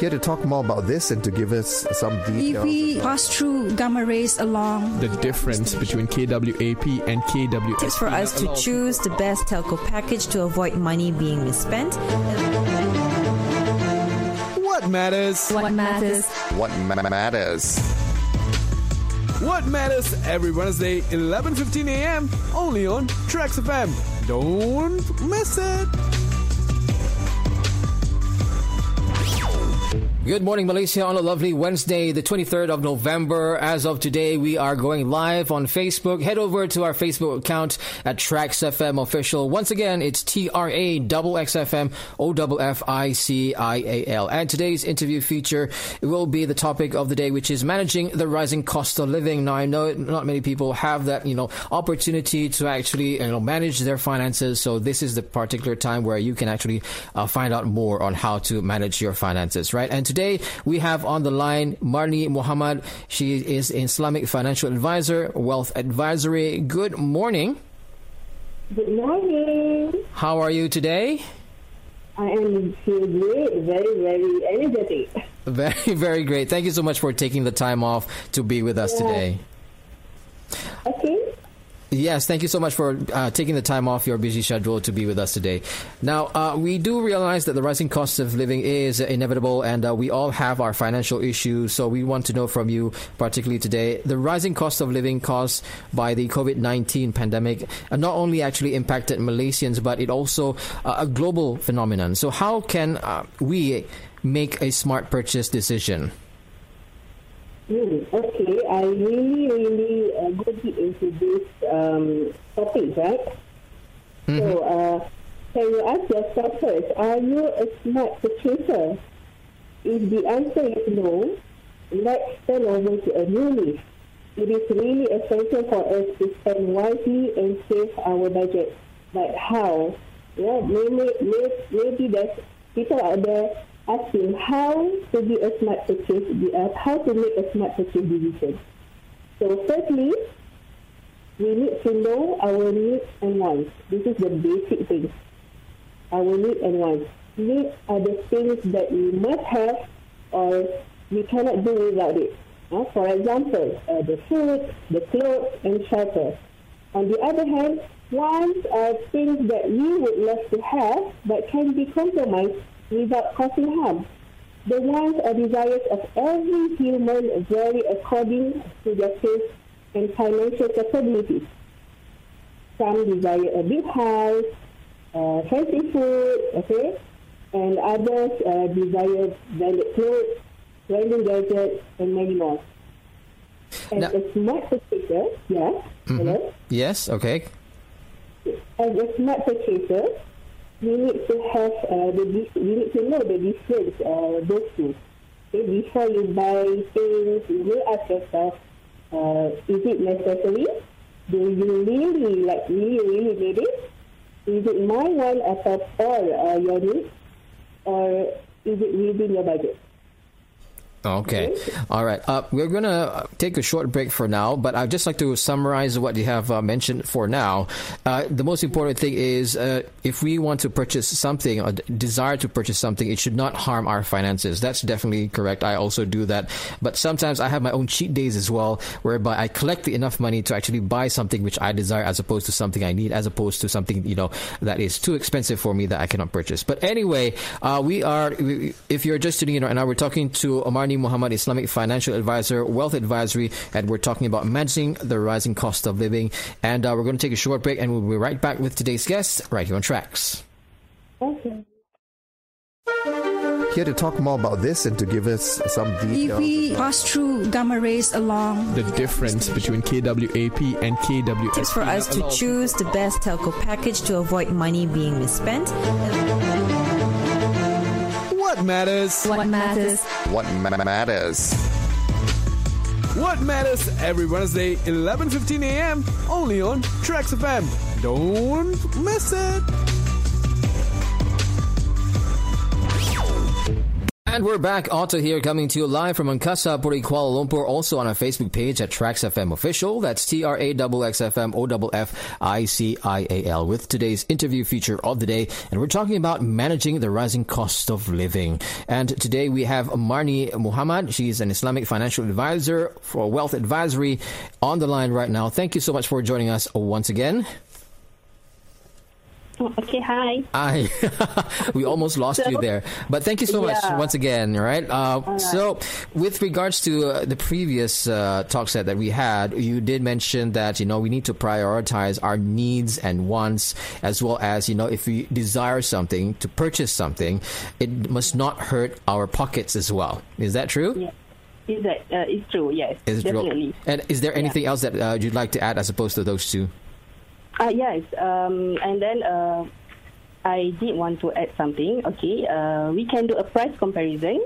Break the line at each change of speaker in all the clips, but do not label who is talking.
Here to talk more about this and to give us some details.
If we pass through gamma rays along
the difference between KWAP and KWSP.
Tips for us to choose the best telco package to avoid money being misspent.
What matters?
What matters?
What ma- matters?
What matters every Wednesday, 11:15 a.m. only on Trax FM. Don't miss it.
Good morning, Malaysia, on a lovely Wednesday, the 23rd of November. As of today, we are going live on Facebook. Head over to our Facebook account at Trax FM Official. Once again, it's T R A X F M O F F I C I A L. And today's interview feature will be the topic of the day, which is managing the rising cost of living. Now, I know not many people have that, you know, opportunity to actually, you know, manage their finances. So this is the particular time where you can actually uh, find out more on how to manage your finances, right? And today we have on the line Marni Mohamed. She is Islamic financial advisor, wealth advisory. Good morning.
Good morning.
How are you today?
I am feeling very, very energetic.
Very, very great. Thank you so much for taking the time off to be with us
Yeah.
today. Yes, thank you so much for uh, taking the time off your busy schedule to be with us today. Now, uh, we do realize that the rising cost of living is inevitable and uh, we all have our financial issues. So we want to know from you, particularly today, the rising cost of living caused by the COVID 19 pandemic not only actually impacted Malaysians, but it also uh, a global phenomenon. So, how can uh, we make a smart purchase decision?
Hmm, okay, I really, really uh, go deep into this um, topic, right? So, uh, can you ask yourself first, are you a smart purchaser? If the answer is no, let's turn over to a new list. It is really essential for us to spend wisely and save our budget. But how? Yeah, maybe, maybe, maybe there's people out there asking how to be a smart purchase, how to make a smart purchase decision. So firstly, we need to know our needs and wants. This is the basic thing. Our needs and wants. Needs are the things that we must have or we cannot do without it. Uh, for example, uh, the food, the clothes, and shelter. On the other hand, wants are things that we would love to have but can be compromised without causing harm. The wants or desires of every human vary according to their taste and financial capabilities. Some desire a big house, uh, fancy food, okay, and others uh, desire branded clothes, branded gadgets, and many more. As
Now-
a smart purchaser, yeah, hello?
Yes, okay.
as a smart purchaser, we need to have uh, the we need to know the difference uh, those two. Okay, before you buy things, you may ask yourself, uh, is it necessary? Do you really like really really need it? Is it my one above all uh, your needs, or is it within your budget?
Okay. All right. Uh, we're going to take a short break for now, but I'd just like to summarize what you have uh, mentioned for now. Uh, the most important thing is uh, if we want to purchase something or d- desire to purchase something, it should not harm our finances. That's definitely correct. I also do that. But sometimes I have my own cheat days as well, whereby I collect enough money to actually buy something which I desire as opposed to something I need, as opposed to something, you know, that is too expensive for me that I cannot purchase. But anyway, uh, we are, if you're just tuning in right now, we're talking to Omarni Mohamed, Islamic financial advisor, wealth advisory, and we're talking about managing the rising cost of living. And uh, we're going to take a short break and we'll be right back with today's guest right here on Trax.
Okay.
Here to talk more about this and to give us some details.
EV pass through gamma rays along
The difference between KWAP and KWSP.
Tips for us to choose the best telco package to avoid money being misspent.
What matters?
What matters?
What ma- matters?
What matters every Wednesday, 11:15 a.m. only on Trax FM. Don't miss it.
And we're back. Otto here coming to you live from Angkasa, Puri, Kuala Lumpur. Also on our Facebook page at Trax FM Official. That's T R A X F M O F F I C I A L with today's interview feature of the day. And we're talking about managing the rising cost of living. And today we have Marni Mohamed. She's an Islamic financial advisor for Wealth Advisory on the line right now. Thank you so much for joining us once again.
Okay, hi.
I we almost lost you there, but thank you so much
Yeah.
once again. Right. Uh, So, with regards to uh, the previous uh, talk set that we had, you did mention that you know we need to prioritize our needs and wants, as well as you know if we desire something to purchase something, it must not hurt our pockets as well. Is that true?
Yeah. Is that uh, it's true? Yes,
Is it true?
definitely.
And is there anything else that uh, you'd like to add as opposed to those two?
Uh, yes, um, and then uh, I did want to add something. Okay, uh, we can do a price comparison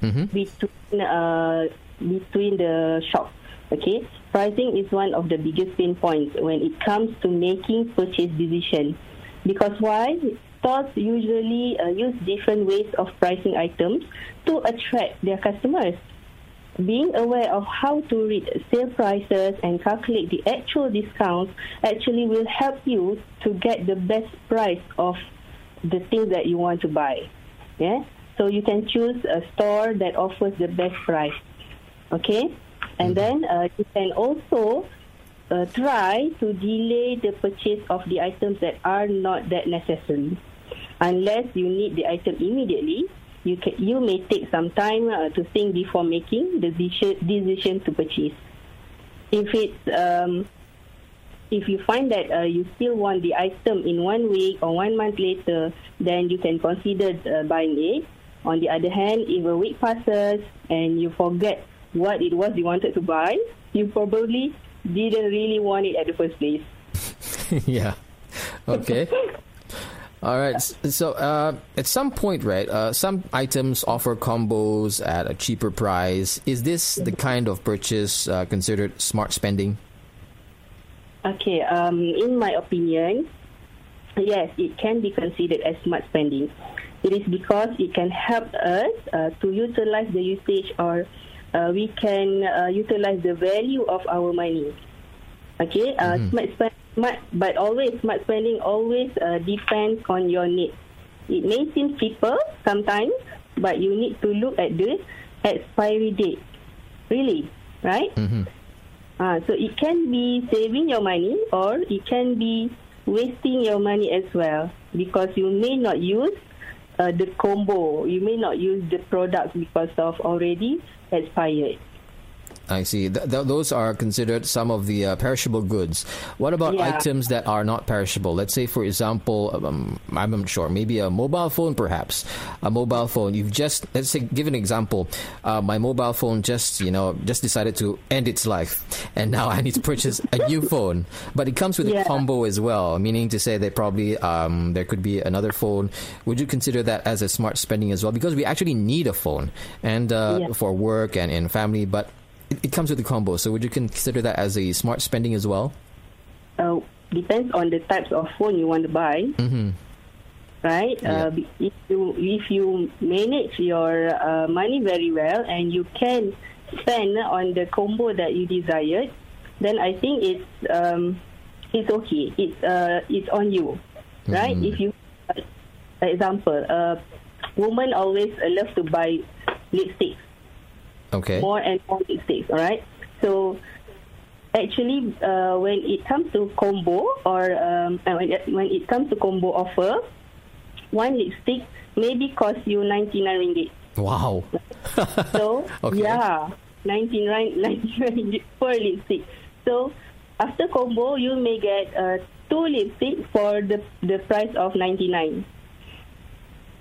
between uh, between the shops. Okay, pricing is one of the biggest pain points when it comes to making purchase decision. Because why? Stores usually uh, use different ways of pricing items to attract their customers. Being aware of how to read sale prices and calculate the actual discounts actually will help you to get the best price of the things that you want to buy. Yeah? So you can choose a store that offers the best price. Okay? And then uh, you can also uh, try to delay the purchase of the items that are not that necessary. Unless you need the item immediately, you can, you may take some time uh, to think before making the decision, decision to purchase. If it's um, if you find that uh, you still want the item in one week or one month later, then you can consider uh, buying it. On the other hand, if a week passes and you forget what it was you wanted to buy, you probably didn't really want it at the first place.
yeah. Okay. All right. So, uh, at some point, right, uh, some items offer combos at a cheaper price. Is this the kind of purchase uh, considered smart spending?
Okay, um, in my opinion, yes, it can be considered as smart spending. It is because it can help us uh, to utilize the usage or uh, we can uh, utilize the value of our money. Okay, uh, smart spend, smart, but always smart spending always uh, depends on your needs. It may seem cheaper sometimes, but you need to look at the expiry date. Really, right? Uh, so it can be saving your money or it can be wasting your money as well because you may not use uh, the combo. You may not use the product because of already expired.
I see. Th- th- those are considered some of the uh, perishable goods. What about
Yeah.
items that are not perishable? Let's say, for example, um, I'm not sure, maybe a mobile phone, perhaps. A mobile phone. You've just, let's say, give an example. Uh, my mobile phone just, you know, just decided to end its life. And now I need to purchase a new phone. But it comes with a combo as well, meaning to say that probably um, there could be another phone. Would you consider that as a smart spending as well? Because we actually need a phone and uh,
Yeah.
for work and in family, but it, it comes with a combo. So would you consider that as a smart spending as well?
Uh, depends on the types of phone you want to buy.
Mm-hmm.
right?
Yeah.
Uh, if you if you manage your uh, money very well and you can spend on the combo that you desired, then I think it's um, it's okay. It's uh, it's on you, right? If you, uh, example, uh, women always uh, love to buy lipstick
Okay.
more and more lipsticks, all right? So actually, uh, when it comes to combo or um, uh, when, it, when it comes to combo offer, one lipstick maybe cost you 99 ringgit.
Wow.
So
Okay.
yeah, 99 99 ringgit per lipstick. So after combo, you may get uh, two lipstick for the the price of 99.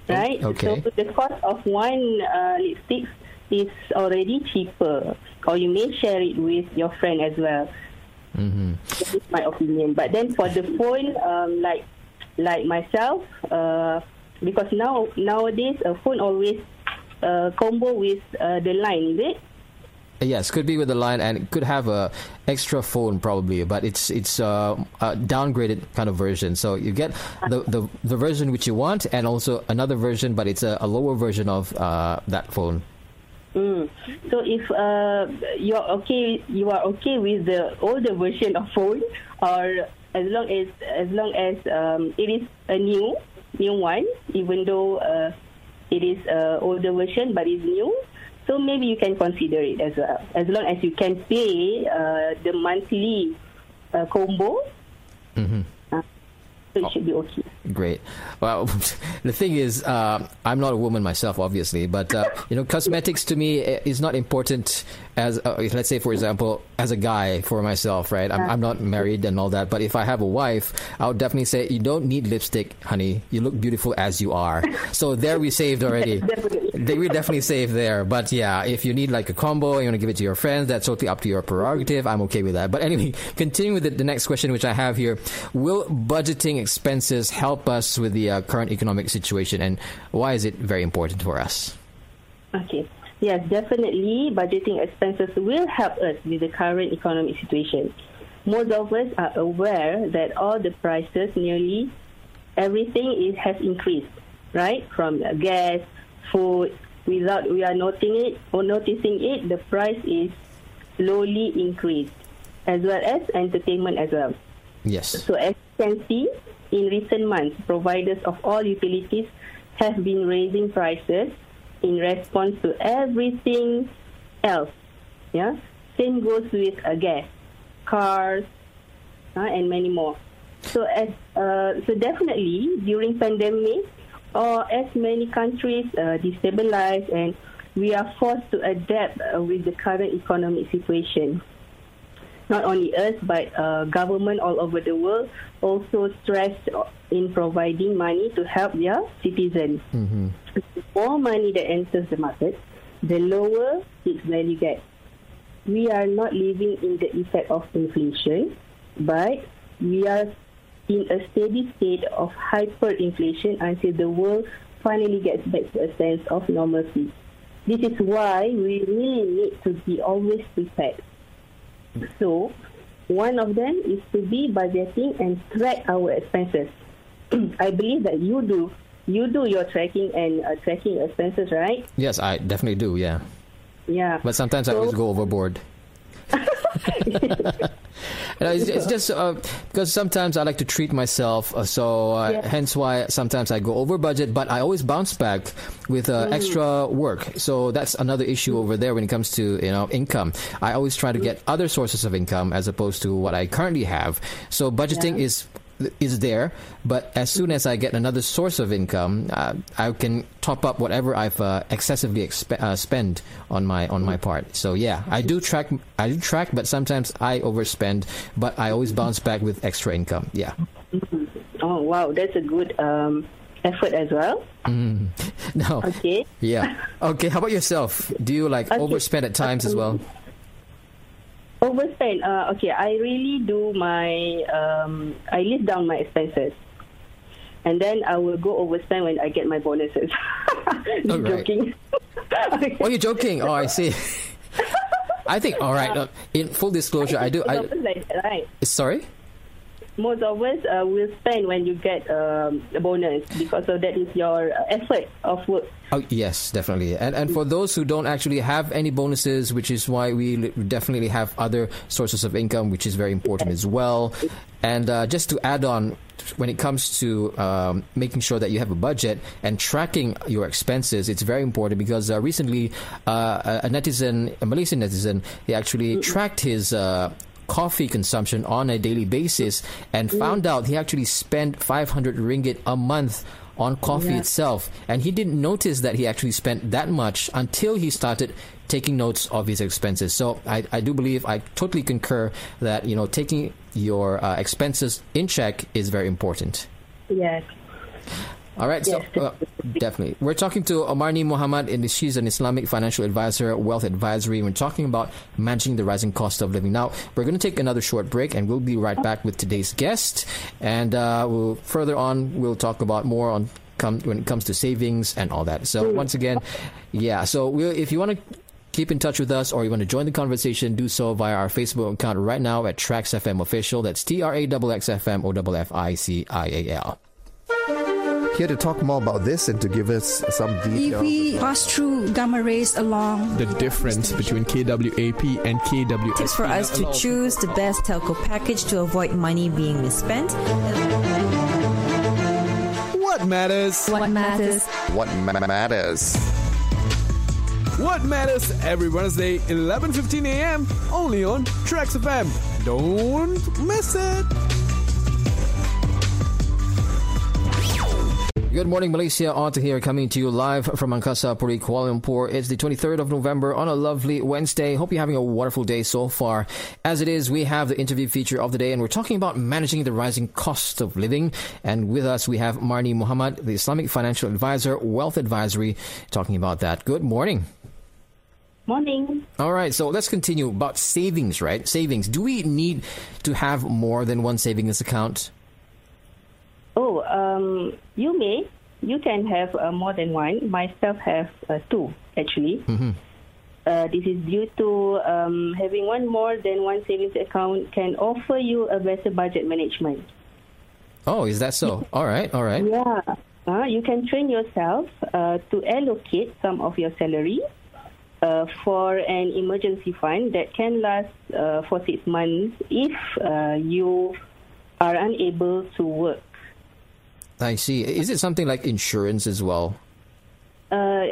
Right?
okay.
So the cost of one uh, lipstick is already cheaper, or you may share it with your friend as well.
Mm-hmm.
That is my opinion. But then for the phone, um, like like myself, uh, because now nowadays a phone always uh, combo with uh, the line, is it?
Yes, could be with the line, and could have a extra phone probably, but it's it's uh, a downgraded kind of version. So you get the, the the version which you want, and also another version, but it's a, a lower version of uh, that phone.
Mm. So if uh, you're okay, you are okay with the older version of phone, or as long as as long as um, it is a new new one, even though uh, it is a older version but it's new. So maybe you can consider it as well, as long as you can pay uh, the monthly uh, combo.
hmm
Uh, so it should be okay.
Great. Well, the thing is, uh, I'm not a woman myself, obviously, but uh, you know, cosmetics to me is not important as, uh, let's say, for example, as a guy for myself, right? I'm, I'm not married and all that, but if I have a wife, I would definitely say, you don't need lipstick, honey. You look beautiful as you are. So there we saved already.
Definitely.
They we definitely save there. But yeah, if you need like a combo, you want to give it to your friends, that's totally up to your prerogative. I'm okay with that. But anyway, continuing with the, the next question, which I have here, will budgeting expenses help us with the uh, current economic situation, and why is it very important for us?
Okay. Yes, definitely. Budgeting expenses will help us with the current economic situation. Most of us are aware that all the prices, nearly everything, is, has increased, right? From gas, food. Without we are noting it or noticing it, the price is slowly increased, as well as entertainment as well.
Yes.
So as you can see, in recent months, providers of all utilities have been raising prices in response to everything else. Yeah, same goes with uh, gas, cars, uh, and many more. So as uh, so definitely during pandemic, or as many countries uh, destabilize and we are forced to adapt uh, with the current economic situation not only us but uh, government all over the world also stressed in providing money to help their citizens.
hmm
The more money that enters the market, the lower its value gets. We are not living in the effect of inflation, but we are in a steady state of hyperinflation until the world finally gets back to a sense of normalcy. This is why we really need to be always prepared. So, one of them is to be budgeting and track our expenses. I believe that you do. You do your tracking and uh, tracking expenses, right?
Yes, I definitely do. Yeah,
Yeah.
but sometimes I always go overboard. You know, it's, it's just uh, because sometimes I like to treat myself, uh, so uh, hence why sometimes I go over budget. But I always bounce back with uh,
Mm.
extra work. So that's another issue over there when it comes to you know income. I always try to get other sources of income as opposed to what I currently have. So budgeting
Yeah.
is is there, but as soon as I get another source of income, uh, I can top up whatever I've uh, excessively expe- uh, spend on my on my part. So yeah, I do track. I do track, but sometimes I overspend. But I always bounce back with extra income. Yeah.
Oh wow, that's a good um, effort as well.
No.
Okay.
Yeah. Okay. How about yourself? Do you like
Okay.
overspend at times as well?
Overspend. Uh, okay, I really do my. Um, I list down my expenses, and then I will go overspend when I get my bonuses.
Alright.
joking.
Oh, you're joking. Oh, I see. I think. All right. Uh, in full disclosure, I do. I
like that, right?
sorry.
Most of us uh, will spend when you get um, a bonus because of that is your effort of work.
Oh yes, definitely. And and for those who don't actually have any bonuses, which is why we definitely have other sources of income, which is very important as well. And uh, just to add on, when it comes to um, making sure that you have a budget and tracking your expenses, it's very important because uh, recently uh, a netizen, a Malaysian netizen, he actually tracked his. Uh, coffee consumption on a daily basis and found out he actually spent 500 ringgit a month on coffee
Yeah.
itself and he didn't notice that he actually spent that much until he started taking notes of his expenses so i, I do believe i totally concur that you know taking your uh, expenses in check is very important
Yes.
All right, so
Yes,
uh, definitely. We're talking to Omarni Mohamed, and she's an Islamic financial advisor, wealth advisory. We're talking about managing the rising cost of living. Now, we're going to take another short break, and we'll be right back with today's guest. And uh, we'll further on, we'll talk about more on come when it comes to savings and all that. So once again, yeah. So we'll, if you want to keep in touch with us or you want to join the conversation, do so via our Facebook account right now at Trax FM Official. That's T R A X F M O F F I C I A L.
Here to talk more about this and to give us some details.
If we pass through gamma rays along
The difference between KWAP and KWSP.
Tips for us to choose the best telco package to avoid money being misspent.
What matters?
What matters?
What ma- matters?
What matters every Wednesday, 11:15 a.m. only on Trax FM. Don't miss it.
Good morning, Malaysia. Otto here, coming to you live from Angkasa Puri, Kuala Lumpur. It's the 23rd of November on a lovely Wednesday. Hope you're having a wonderful day so far. As it is, we have the interview feature of the day, and we're talking about managing the rising cost of living. And with us, we have Marni Mohamed, the Islamic Financial Advisor, Wealth Advisory, talking about that. Good morning.
Morning.
All right, so let's continue about savings, right? Savings. Do we need to have more than one savings account?
Oh, um, you may. You can have uh, more than one. Myself have uh, two, actually. Uh, this is due to um, having one more than one savings account can offer you a better budget management.
Oh, is that so? All right, all right.
Yeah. Uh, you can train yourself uh, to allocate some of your salary uh, for an emergency fund that can last uh, for six months if uh, you are unable to work.
I see. Is it something like insurance as well?
Uh,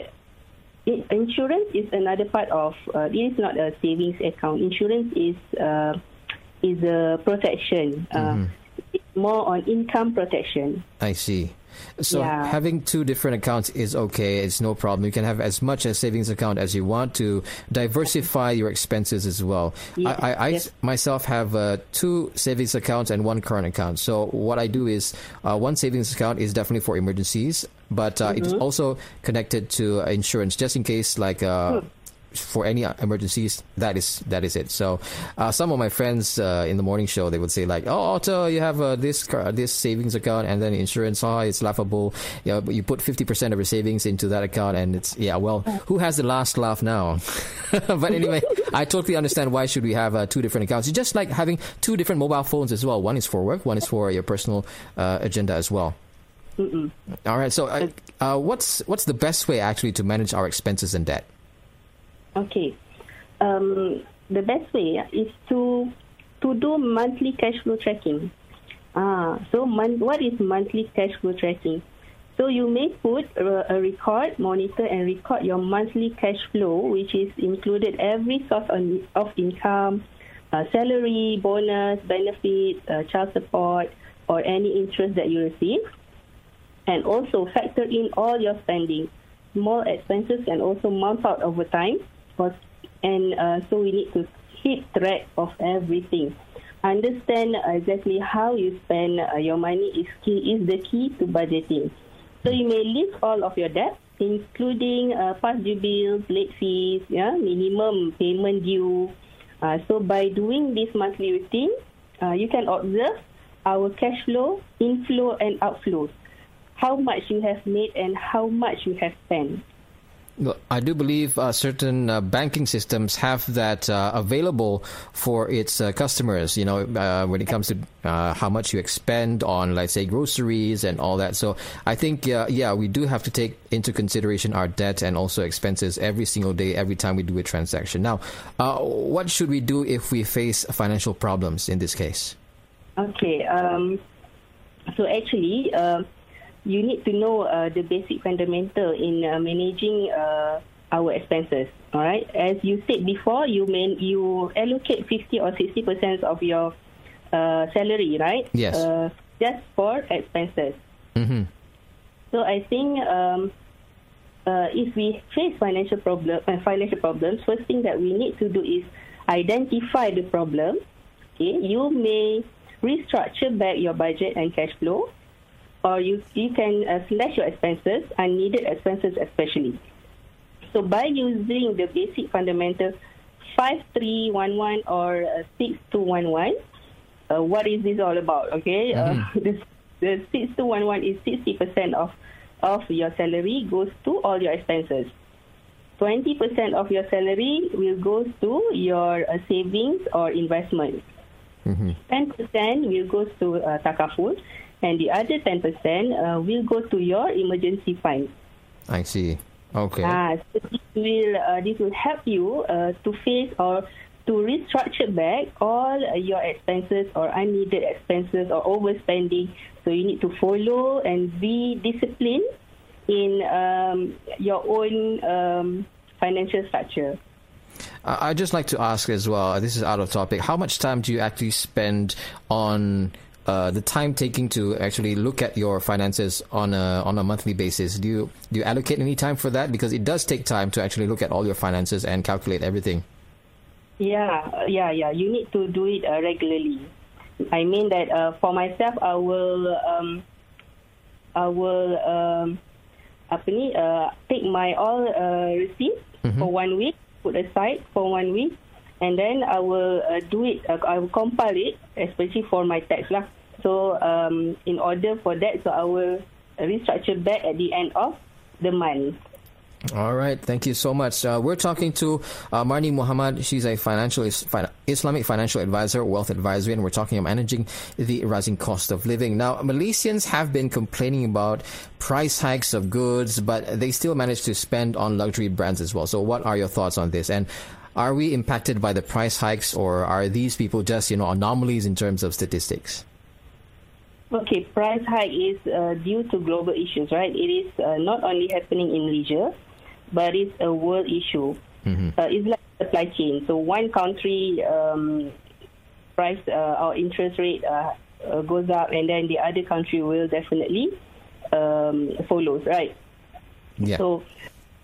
insurance is another part of. Uh, it is not a savings account. Insurance is uh, is a protection. Uh, It's more on income protection.
I see. So
Yeah.
having two different accounts is okay. It's no problem. You can have as much a savings account as you want to diversify your expenses as well.
Yes,
I, I, I
yes.
myself have uh, two savings accounts and one current account. So what I do is uh, one savings account is definitely for emergencies, but uh, it's
Mm-hmm.
also connected to uh, insurance just in case like. Uh,
Hmm.
For any emergencies, that is that is it. So, uh, some of my friends uh, in the morning show they would say like, "Oh, Otto, you have uh, this car, this savings account and then insurance. Oh, it's laughable. You, know, you put fifty percent of your savings into that account, and it's yeah. Well, who has the last laugh now? but anyway, I totally understand why should we have uh, two different accounts. It's just like having two different mobile phones as well. One is for work, one is for your personal uh, agenda as well. All right. So, uh, uh, what's what's the best way actually to manage our expenses and debt?
Okay. Um, the best way is to to do monthly cash flow tracking. Ah, so mon- what is monthly cash flow tracking? So you may put a, a record, monitor, and record your monthly cash flow, which is included every source of income, uh, salary, bonus, benefits, uh, child support, or any interest that you receive and also factor in all your spending. Small expenses can also mount out over time, but, and uh, so we need to keep track of everything. Understand exactly how you spend uh, your money is key is the key to budgeting. So you may list all of your debts, including uh, past due bills, late fees, yeah, minimum payment due. Uh, so by doing this monthly routine, uh, you can observe our cash flow, inflow, and outflows how much you have made and how much you have spent.
I do believe uh, certain uh, banking systems have that uh, available for its uh, customers. You know, uh, when it comes to uh, how much you expend on, let's say, groceries and all that. So I think, yeah, we do have to take into consideration our debt and also expenses every single day, every time we do a transaction. Now, what should we do if we face financial problems in this case?
Okay. Um, so actually, you need to know uh, the basic fundamental in uh, managing uh, our expenses. All right. As you said before, you may you allocate fifty or sixty percent of your uh, salary, right?
Yes.
Uh, just for expenses.
hmm
So I think um, uh, if we face financial problem, uh, financial problems, first thing that we need to do is identify the problem. Okay, you may restructure back your budget and cash flow, or you you can uh, slash your expenses, unneeded expenses especially. So by using the basic fundamental five three one one or uh, six two one one, uh, what is this all about? Okay, uh, the the six two one one is sixty percent of of your salary goes to all your expenses. 20% of your salary will go to your uh, savings or investment. 10% will go to uh, takaful, and the other 10% uh, will go to your emergency fund.
I see. Okay.
Ah, so this will uh, this will help you uh, to face or to restructure back all uh, your expenses or unneeded expenses or overspending. So you need to follow and be disciplined in um, your own um, financial structure.
I- I'd just like to ask as well. This is out of topic. How much time do you actually spend on uh, the time taking to actually look at your finances on a on a monthly basis? Do you do you allocate any time for that? Because it does take time to actually look at all your finances and calculate everything.
Yeah, yeah, yeah. You need to do it uh, regularly. I mean that uh, for myself, I will, um, I will, um, apa ni, uh, take my all uh, receipts for one week, put aside for one week, and then I will uh, do it. Uh, I will compile it, especially for my tax lah. So um, in order for that, so I will restructure back at the end of the month.
All right, thank you so much. Uh, we're talking to uh, Marni Mohamed. She's a financial is, Islamic financial advisor, wealth advisory, and we're talking about managing the rising cost of living. Now, Malaysians have been complaining about price hikes of goods, but they still manage to spend on luxury brands as well. So, what are your thoughts on this? And are we impacted by the price hikes, or are these people just you know anomalies in terms of statistics?
Okay, price hike is uh, due to global issues, right? It is uh, not only happening in Malaysia, but it's a world issue. Uh, it's like supply chain. So one country um, price uh, or interest rate uh, uh, goes up, and then the other country will definitely um, follows, right?
Yeah.
So,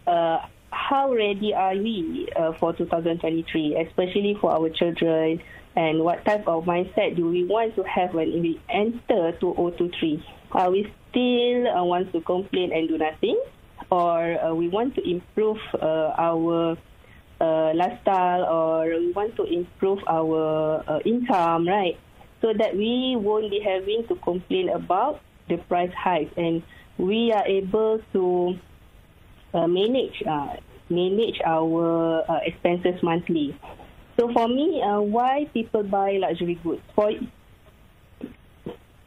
uh, how ready are we uh, for 2023, especially for our children? And what type of mindset do we want to have when we enter 2023? Are we still uh, want to complain and do nothing? Or uh, we want to improve uh, our uh, lifestyle or we want to improve our uh, income, right? So that we won't be having to complain about the price hike and we are able to uh, manage uh, manage our uh, expenses monthly. So for me, uh, why people buy luxury goods for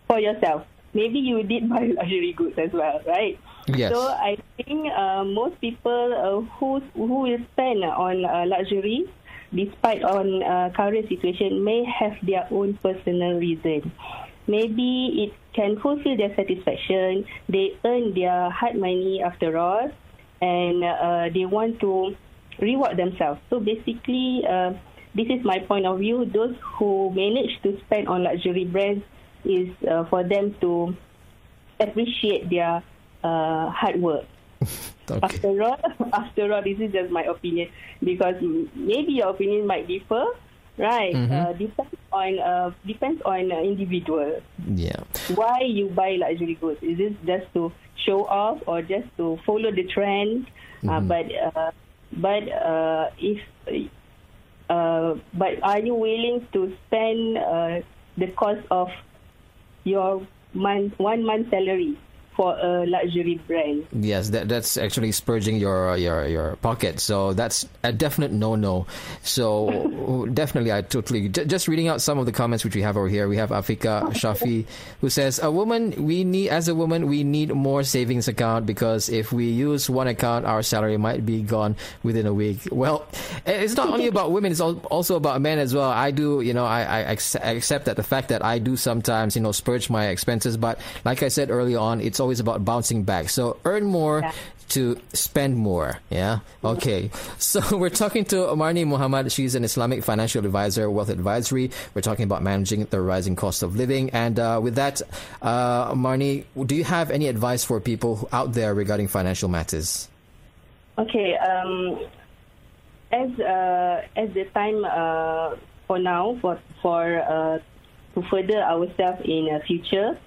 for yourself? Maybe you did buy luxury goods as well, right?
Yes.
So I think uh, most people uh, who who will spend on uh, luxury, despite on uh, current situation, may have their own personal reason. Maybe it can fulfill their satisfaction. They earn their hard money after all, and uh, they want to reward themselves. So basically, uh, this is my point of view. Those who manage to spend on luxury brands is uh, for them to appreciate their uh, hard work.
Okay.
After all, after all, this is just my opinion because maybe your opinion might differ, right? Uh, depends on uh, depends on uh, individual.
Yeah.
Why you buy luxury goods? Is it just to show off or just to follow the trend? Uh, but uh, but uh, if uh, but are you willing to spend uh, the cost of your month one month salary for a luxury brand?
Yes, that that's actually spurging your your your pocket. So that's a definite no no. So definitely, I totally j- just reading out some of the comments which we have over here. We have Afika Shafi who says, "A woman, we need as a woman, we need more savings account because if we use one account, our salary might be gone within a week." Well, it's not only about women; it's also about men as well. I do, you know, I, I accept that the fact that I do sometimes, you know, spurge my expenses, but like I said earlier on, it's always about bouncing back. So earn more
Yeah.
to spend more. Yeah. Okay. So we're talking to Marni Mohamed. She's an Islamic financial advisor, wealth advisory. We're talking about managing the rising cost of living. And uh, with that, uh, Marni, do you have any advice for people out there regarding financial matters?
Okay. Um, as uh, as the time uh, for now for for uh, to further ourselves in the future,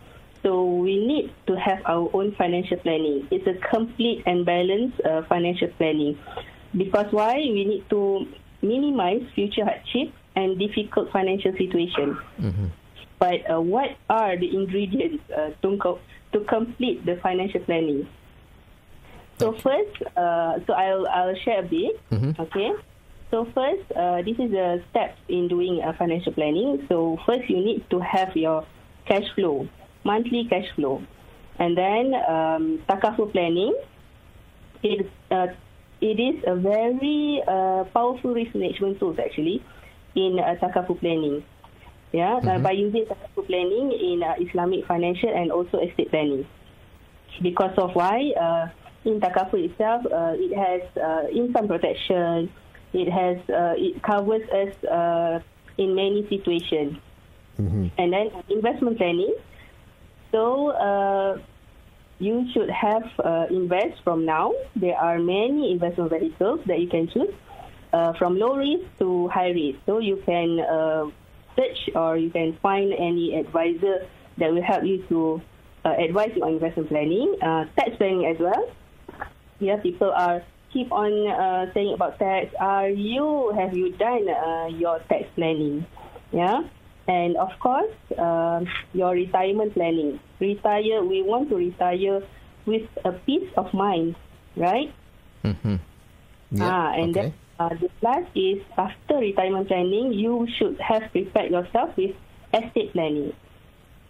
so we need to have our own financial planning. It's a complete and balanced uh, financial planning. Because why? We need to minimize future hardship and difficult financial situation. But uh, what are the ingredients uh, to, co- to complete the financial planning? So first, uh, so I'll I'll share a bit. Okay. So first, uh, this is the steps in doing uh, financial planning. So first, you need to have your cash flow, monthly cash flow, and then um, takaful planning. It uh, it is a very uh, powerful risk management tool actually in uh, takaful planning. Yeah, uh, by using takaful planning in uh, Islamic financial and also estate planning because of why uh, in takaful itself uh, it has uh, income protection it has uh, it covers us uh, in many situations and then investment planning so uh, you should have uh, invest from now there are many investment vehicles that you can choose uh, from low risk to high risk so you can uh, search or you can find any advisor that will help you to uh, advise you on investment planning, uh, tax planning as well. Yeah, people are keep on uh, saying about tax. Are you have you done uh, your tax planning? Yeah, and of course uh, your retirement planning. Retire. We want to retire with a peace of mind, right?
Mm-hmm. Yeah.
Ah, and
okay.
then uh, the last is after retirement planning, you should have prepared yourself with estate planning.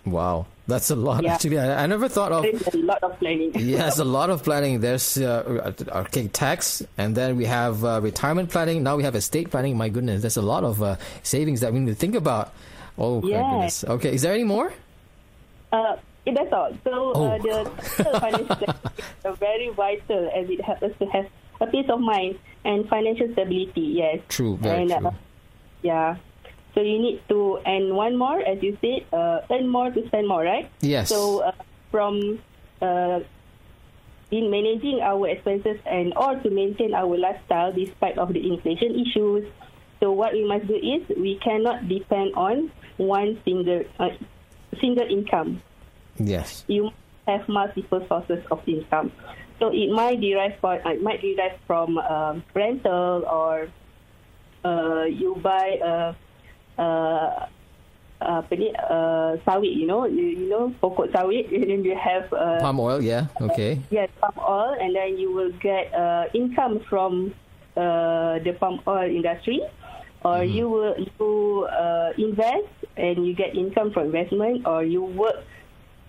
Wow, that's a lot.
Yeah.
Actually, I, I never thought of.
There is a lot of planning.
Yes, a lot of planning. There's uh, okay tax, and then we have uh, retirement planning. Now we have estate planning. My goodness, there's a lot of uh, savings that we need to think about. Oh
Yes.
goodness. Okay, is there any more?
Uh, yeah, that's all. So
Oh.
uh, the financial is very vital as it helps us to have a peace of mind and financial stability. Yes.
True, very
and,
true.
Uh, yeah. So you need to, and one more, as you said, uh, earn more to spend more, right?
Yes.
So uh, from uh, in managing our expenses and or to maintain our lifestyle despite of the inflation issues. So what we must do is we cannot depend on one single uh, single income.
yes.
You have multiple sources of income. So it might derive from, uh, it might derive from um, rental or uh, you buy a, uh, apa ni, uh, sawit, you know, you, you know, pokok sawit, and then you have uh,
Palm oil. Yeah. Okay.
Yes, palm oil, and then you will get uh, income from uh, the palm oil industry, or
Mm-hmm.
you will you uh, invest and you get income from investment, or you work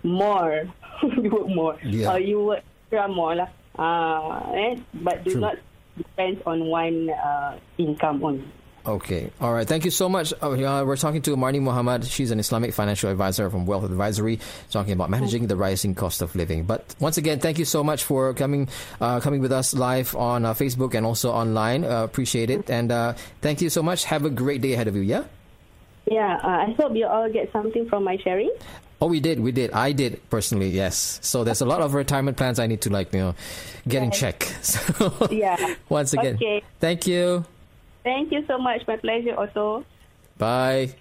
more, you work more,
Yeah.
or you work extra more lah. Uh, eh? But do
True.
not depend on one uh, income only.
Okay. All right. Thank you so much. Uh, uh, we're talking to Marni Mohamed. She's an Islamic financial advisor from Wealth Advisory, talking about managing the rising cost of living. But once again, thank you so much for coming, uh, coming with us live on uh, Facebook and also online. Uh, appreciate it. And uh, thank you so much. Have a great day ahead of you. Yeah.
Yeah, uh, I hope you all get something from my sharing.
Oh, we did. We did. I did personally. Yes. So there's a lot of retirement plans I need to like, you know, get in check. So
Yeah.
once again,
Okay.
thank you.
Thank you so much. My pleasure, also.
Bye.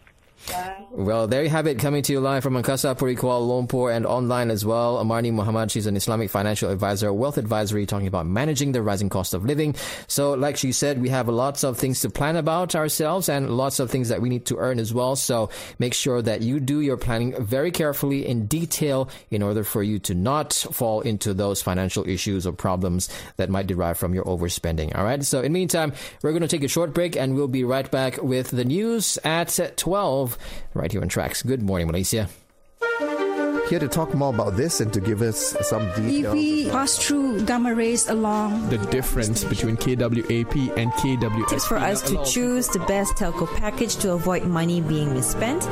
Well, there you have it, coming to you live from Angkasa, Puri, Kuala Lumpur, and online as well. Amarni Mohamed, she's an Islamic financial advisor, wealth advisory, talking about managing the rising cost of living. So, like she said, we have lots of things to plan about ourselves and lots of things that we need to earn as well. So, make sure that you do your planning very carefully in detail in order for you to not fall into those financial issues or problems that might derive from your overspending. All right. So, in the meantime, we're going to take a short break and we'll be right back with the news at 12 right here on Trax. Good morning, Malaysia.
Here to talk more about this and to give us some details.
If we pass through gamma rays along
The difference between KWAP and KWSP.
Tips for us to choose the best telco package to avoid money being misspent.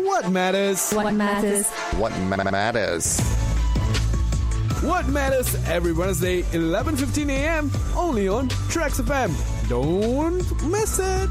What matters?
What matters?
What ma- matters?
What matters every Wednesday, 11:15 a.m. only on Trax FM. Don't miss it.